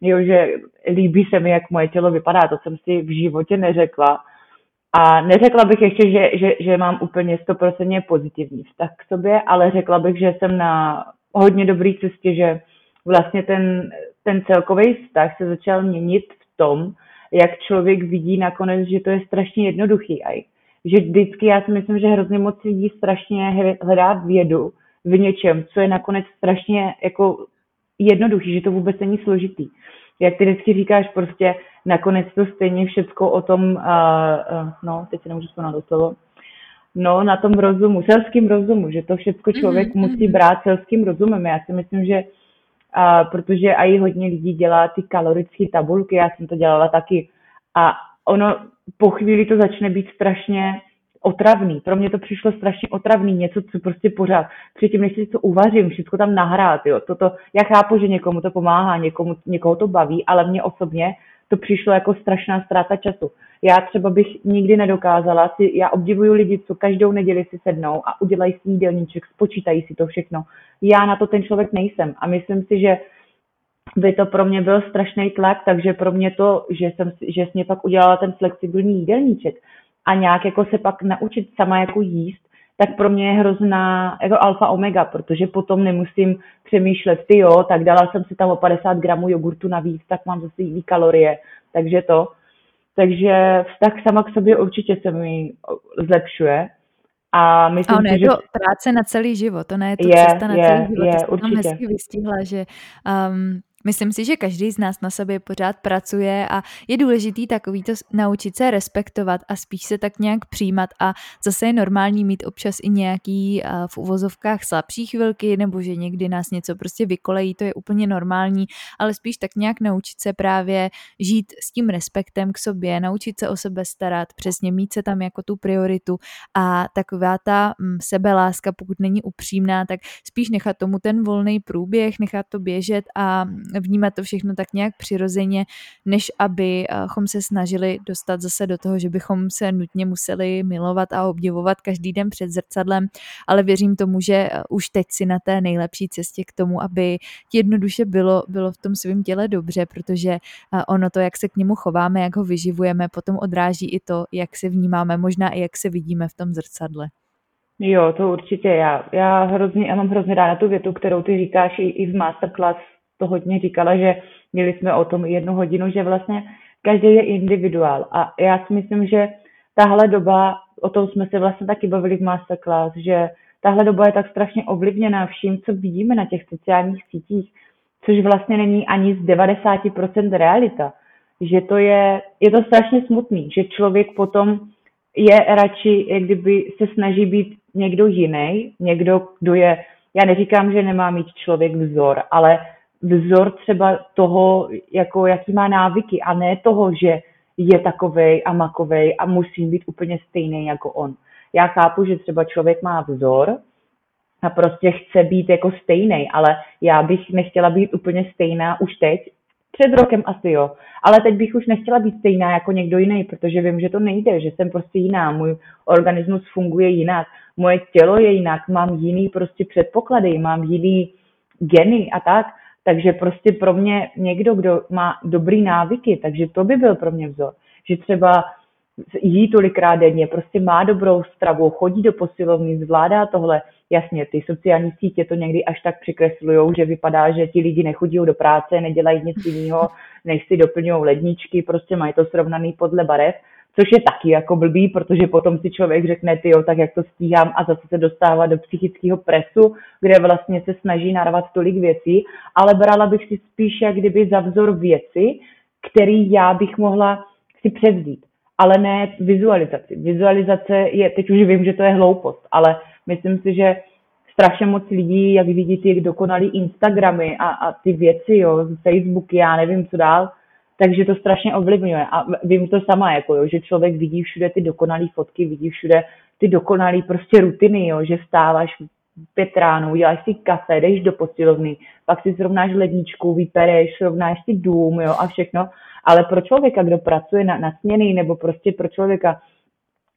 jo, že líbí se mi, jak moje tělo vypadá. To jsem si v životě neřekla. A neřekla bych ještě, že, že, že mám úplně stoprocentně pozitivní vztah k sobě, ale řekla bych, že jsem na hodně dobré cestě, že vlastně ten, ten celkový vztah se začal měnit v tom, jak člověk vidí nakonec, že to je strašně jednoduchý. A že vždycky já si myslím, že hrozně moc lidí strašně hledá vědu v něčem, co je nakonec strašně jako jednoduchý, že to vůbec není složitý. Jak ty vždycky říkáš, prostě nakonec to stejně všecko o tom, uh, uh, no, teď se nemůžu vzpomenout do slovo, no, na tom rozumu, selským rozumu, že to všechno člověk mm-hmm. musí brát selským rozumem. Já si myslím, že a, protože i hodně lidí dělá ty kalorické tabulky, já jsem to dělala taky. A ono po chvíli to začne být strašně otravný. Pro mě to přišlo strašně otravný, něco, co prostě pořád. Předtím, než si to uvařím, všechno tam nahrát, jo. Toto, já chápu, že někomu to pomáhá, někomu, někoho to baví, ale mě osobně to přišlo jako strašná ztráta času. Já třeba bych nikdy nedokázala, si, já obdivuju lidi, co každou neděli si sednou a udělají si jídelníček, spočítají si to všechno. Já na to ten člověk nejsem a myslím si, že by to pro mě byl strašný tlak, takže pro mě to, že jsem, že jsem pak udělala ten flexibilní jídelníček a nějak jako se pak naučit sama jako jíst, tak pro mě je hrozná jako alfa omega, protože potom nemusím přemýšlet, ty jo, tak dala jsem si tam o 50 gramů jogurtu navíc, tak mám zase jiný kalorie, takže to. Takže vztah sama k sobě určitě se mi zlepšuje. A, myslím a ono si, je že... to práce na celý život, ona je to je, cesta na je, celý život. Je, určitě. hezky vystihla, že um, Myslím si, že každý z nás na sobě pořád pracuje a je důležitý takový to naučit se respektovat a spíš se tak nějak přijímat a zase je normální mít občas i nějaký v uvozovkách slabší chvilky nebo že někdy nás něco prostě vykolejí, to je úplně normální, ale spíš tak nějak naučit se právě žít s tím respektem k sobě, naučit se o sebe starat, přesně mít se tam jako tu prioritu a taková ta mm, sebeláska, pokud není upřímná, tak spíš nechat tomu ten volný průběh, nechat to běžet a vnímat to všechno tak nějak přirozeně, než abychom se snažili dostat zase do toho, že bychom se nutně museli milovat a obdivovat každý den před zrcadlem, ale věřím tomu, že eh, už teď si na té nejlepší cestě k tomu, aby ti jednoduše bylo, bylo v tom svém těle dobře, protože eh, ono to, jak se k němu chováme, jak ho vyživujeme, potom odráží i to, jak se vnímáme, možná i jak se vidíme v tom zrcadle. Jo, to určitě. Já, já, hrozně, já mám hrozně ráda tu větu, kterou ty říkáš i, i v masterclass to hodně říkala, že měli jsme o tom jednu hodinu, že vlastně každý je individuál. A já si myslím, že tahle doba, o tom jsme se vlastně taky bavili v masterclass, že tahle doba je tak strašně ovlivněná vším, co vidíme na těch sociálních sítích, což vlastně není ani z 90% realita. Že to je, je to strašně smutný, že člověk potom je radši, jak kdyby se snaží být někdo jiný, někdo, kdo je, já neříkám, že nemá mít člověk vzor, ale vzor třeba toho, jako jaký má návyky a ne toho, že je takovej a makovej a musí být úplně stejný jako on. Já chápu, že třeba člověk má vzor a prostě chce být jako stejný, ale já bych nechtěla být úplně stejná už teď. Před rokem asi jo, ale teď bych už nechtěla být stejná jako někdo jiný, protože vím, že to nejde, že jsem prostě jiná, můj organismus funguje jinak, moje tělo je jinak, mám jiný prostě předpoklady, mám jiný geny a tak takže prostě pro mě někdo, kdo má dobrý návyky, takže to by byl pro mě vzor. Že třeba jí tolikrát denně, prostě má dobrou stravu, chodí do posilovny, zvládá tohle. Jasně, ty sociální sítě to někdy až tak přikreslují, že vypadá, že ti lidi nechodí do práce, nedělají nic jiného, než si doplňují ledničky, prostě mají to srovnaný podle barev, což je taky jako blbý, protože potom si člověk řekne, ty jo, tak jak to stíhám? A zase se dostává do psychického presu, kde vlastně se snaží narvat tolik věcí, ale brala bych si spíš jak kdyby za vzor věci, který já bych mohla si převzít, ale ne vizualizaci. Vizualizace je, teď už vím, že to je hloupost, ale myslím si, že strašně moc lidí, jak vidí ty dokonalý Instagramy a, a ty věci, jo, Facebooky, já nevím, co dál, takže to strašně ovlivňuje. A vím to sama, jako jo, že člověk vidí všude ty dokonalé fotky, vidí všude ty dokonalé prostě rutiny, jo, že vstáváš pět ráno, uděláš si kafe, jdeš do posilovny, pak si srovnáš ledničku, vypereš, srovnáš si dům, jo, a všechno. Ale pro člověka, kdo pracuje na, na směny, nebo prostě pro člověka,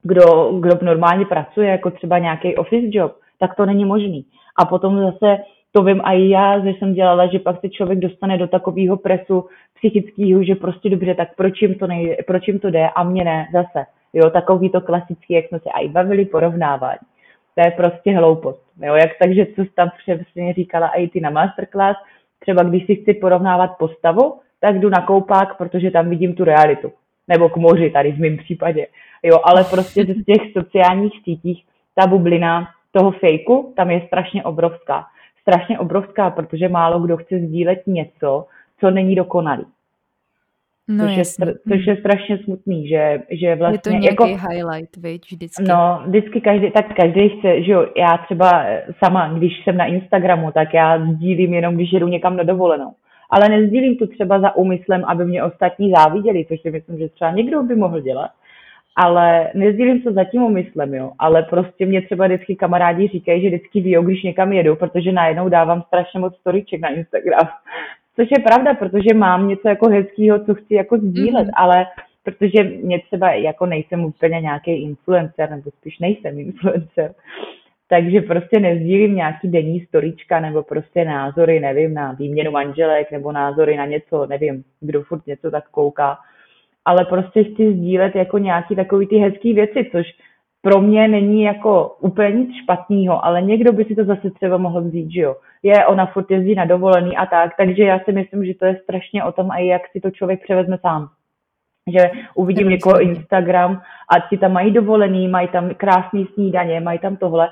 kdo, kdo normálně pracuje, jako třeba nějaký office job, tak to není možný. A potom zase to vím i já, že jsem dělala, že pak se člověk dostane do takového presu psychického, že prostě dobře, tak proč jim to, nejde, proč jim to jde a mě ne zase. Jo, takový to klasický, jak jsme se i bavili, porovnávání. To je prostě hloupost. Jo, jak takže, co tam přesně říkala i ty na masterclass, třeba když si chci porovnávat postavu, tak jdu na koupák, protože tam vidím tu realitu. nebo k moři tady v mém případě. Jo, ale prostě z těch sociálních sítích ta bublina toho fejku tam je strašně obrovská. Strašně obrovská, protože málo kdo chce sdílet něco, co není dokonalý. No, což, je, což je strašně smutný, že, že vlastně... Je to nějaký jako, highlight, viď, vždycky. No, vždycky každý, tak každý chce, že jo, já třeba sama, když jsem na Instagramu, tak já sdílím jenom, když jedu někam na dovolenou. Ale nezdílím to třeba za úmyslem, aby mě ostatní záviděli, což si myslím, že třeba někdo by mohl dělat. Ale nezdílím to za tím úmyslem, jo. Ale prostě mě třeba vždycky kamarádi říkají, že vždycky ví, když někam jedu, protože najednou dávám strašně moc storyček na Instagram. Což je pravda, protože mám něco jako hezkého, co chci jako sdílet, mm-hmm. ale protože mě třeba jako nejsem úplně nějaký influencer, nebo spíš nejsem influencer, takže prostě nezdílím nějaký denní storička nebo prostě názory, nevím, na výměnu manželek nebo názory na něco, nevím, kdo furt něco tak kouká, ale prostě chci sdílet jako nějaký takový ty hezký věci, což pro mě není jako úplně nic špatného, ale někdo by si to zase třeba mohl vzít, že jo. Je, ona furt jezdí na dovolený a tak, takže já si myslím, že to je strašně o tom, a jak si to člověk převezme sám. Že uvidím někoho Instagram a ti tam mají dovolený, mají tam krásný snídaně, mají tam tohle,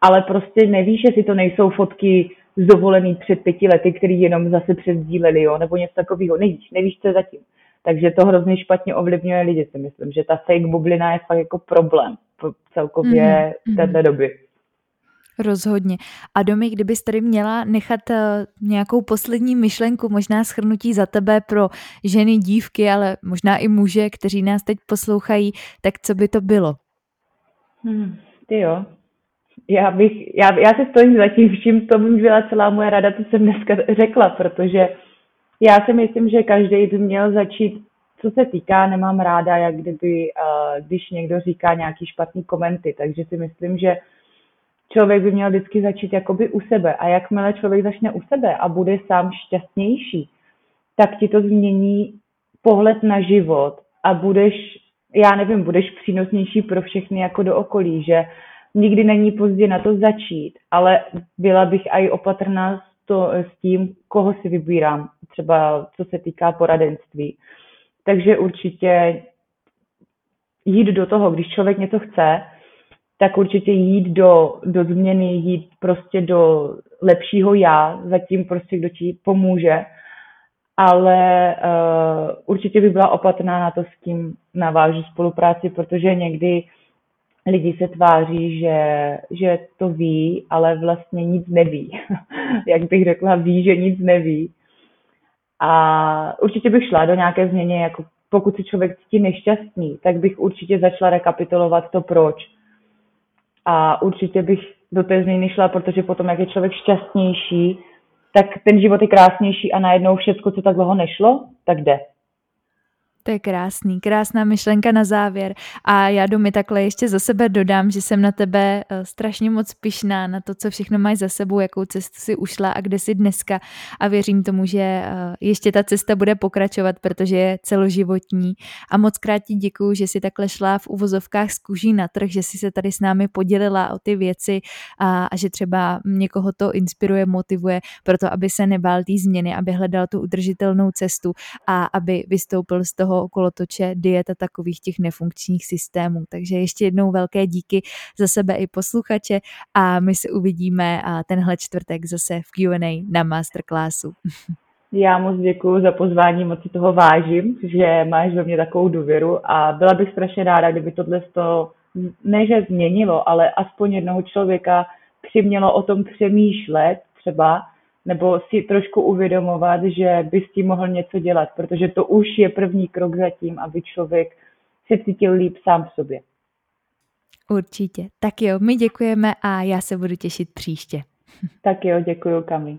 ale prostě nevíš, jestli to nejsou fotky z dovolený před pěti lety, který jenom zase přesdíleli, jo, nebo něco takového. Nevíš, nevíš, co je zatím. Takže to hrozně špatně ovlivňuje lidi, si myslím, že ta fake bublina je fakt jako problém celkově mm-hmm. v této mhm. době. Rozhodně. A Domi, kdybys tady měla nechat uh, nějakou poslední myšlenku, možná schrnutí za tebe pro ženy, dívky, ale možná i muže, kteří nás teď poslouchají, tak co by to bylo? Hmm, ty jo. Já bych, já, já si stojím za tím vším, to by byla celá moje rada, co jsem dneska řekla, protože já si myslím, že každý by měl začít co se týká, nemám ráda, jak kdyby, uh, když někdo říká nějaký špatný komenty, takže si myslím, že člověk by měl vždycky začít jakoby u sebe. A jakmile člověk začne u sebe a bude sám šťastnější, tak ti to změní pohled na život a budeš, já nevím, budeš přínosnější pro všechny jako do okolí, že nikdy není pozdě na to začít, ale byla bych i opatrná s, to, s tím, koho si vybírám, třeba co se týká poradenství. Takže určitě jít do toho, když člověk něco chce, tak určitě jít do, do změny, jít prostě do lepšího já, zatím prostě kdo ti pomůže, ale uh, určitě by byla opatrná na to, s kým navážu spolupráci, protože někdy lidi se tváří, že, že to ví, ale vlastně nic neví. Jak bych řekla, ví, že nic neví. A určitě bych šla do nějaké změny, jako pokud si člověk cítí nešťastný, tak bych určitě začala rekapitulovat to proč. A určitě bych do té změny šla, protože potom, jak je člověk šťastnější, tak ten život je krásnější a najednou všechno, co tak dlouho nešlo, tak jde. To je krásný, krásná myšlenka na závěr. A já mi takhle ještě za sebe dodám, že jsem na tebe eh, strašně moc pišná na to, co všechno máš za sebou, jakou cestu si ušla a kde jsi dneska. A věřím tomu, že eh, ještě ta cesta bude pokračovat, protože je celoživotní. A moc krát ti děkuju, že jsi takhle šla v uvozovkách z kůží na trh, že jsi se tady s námi podělila o ty věci a, a že třeba někoho to inspiruje, motivuje, proto aby se nebál té změny, aby hledal tu udržitelnou cestu a aby vystoupil z toho kolotoče dieta takových těch nefunkčních systémů. Takže ještě jednou velké díky za sebe i posluchače a my se uvidíme tenhle čtvrtek zase v Q&A na masterclassu. Já moc děkuji za pozvání, moc si toho vážím, že máš ve mně takovou důvěru a byla bych strašně ráda, kdyby tohle to ne, že změnilo, ale aspoň jednoho člověka přimělo o tom přemýšlet třeba nebo si trošku uvědomovat, že by s tím mohl něco dělat, protože to už je první krok za tím, aby člověk se cítil líp sám v sobě. Určitě. Tak jo, my děkujeme a já se budu těšit příště. Tak jo, děkuji Kami.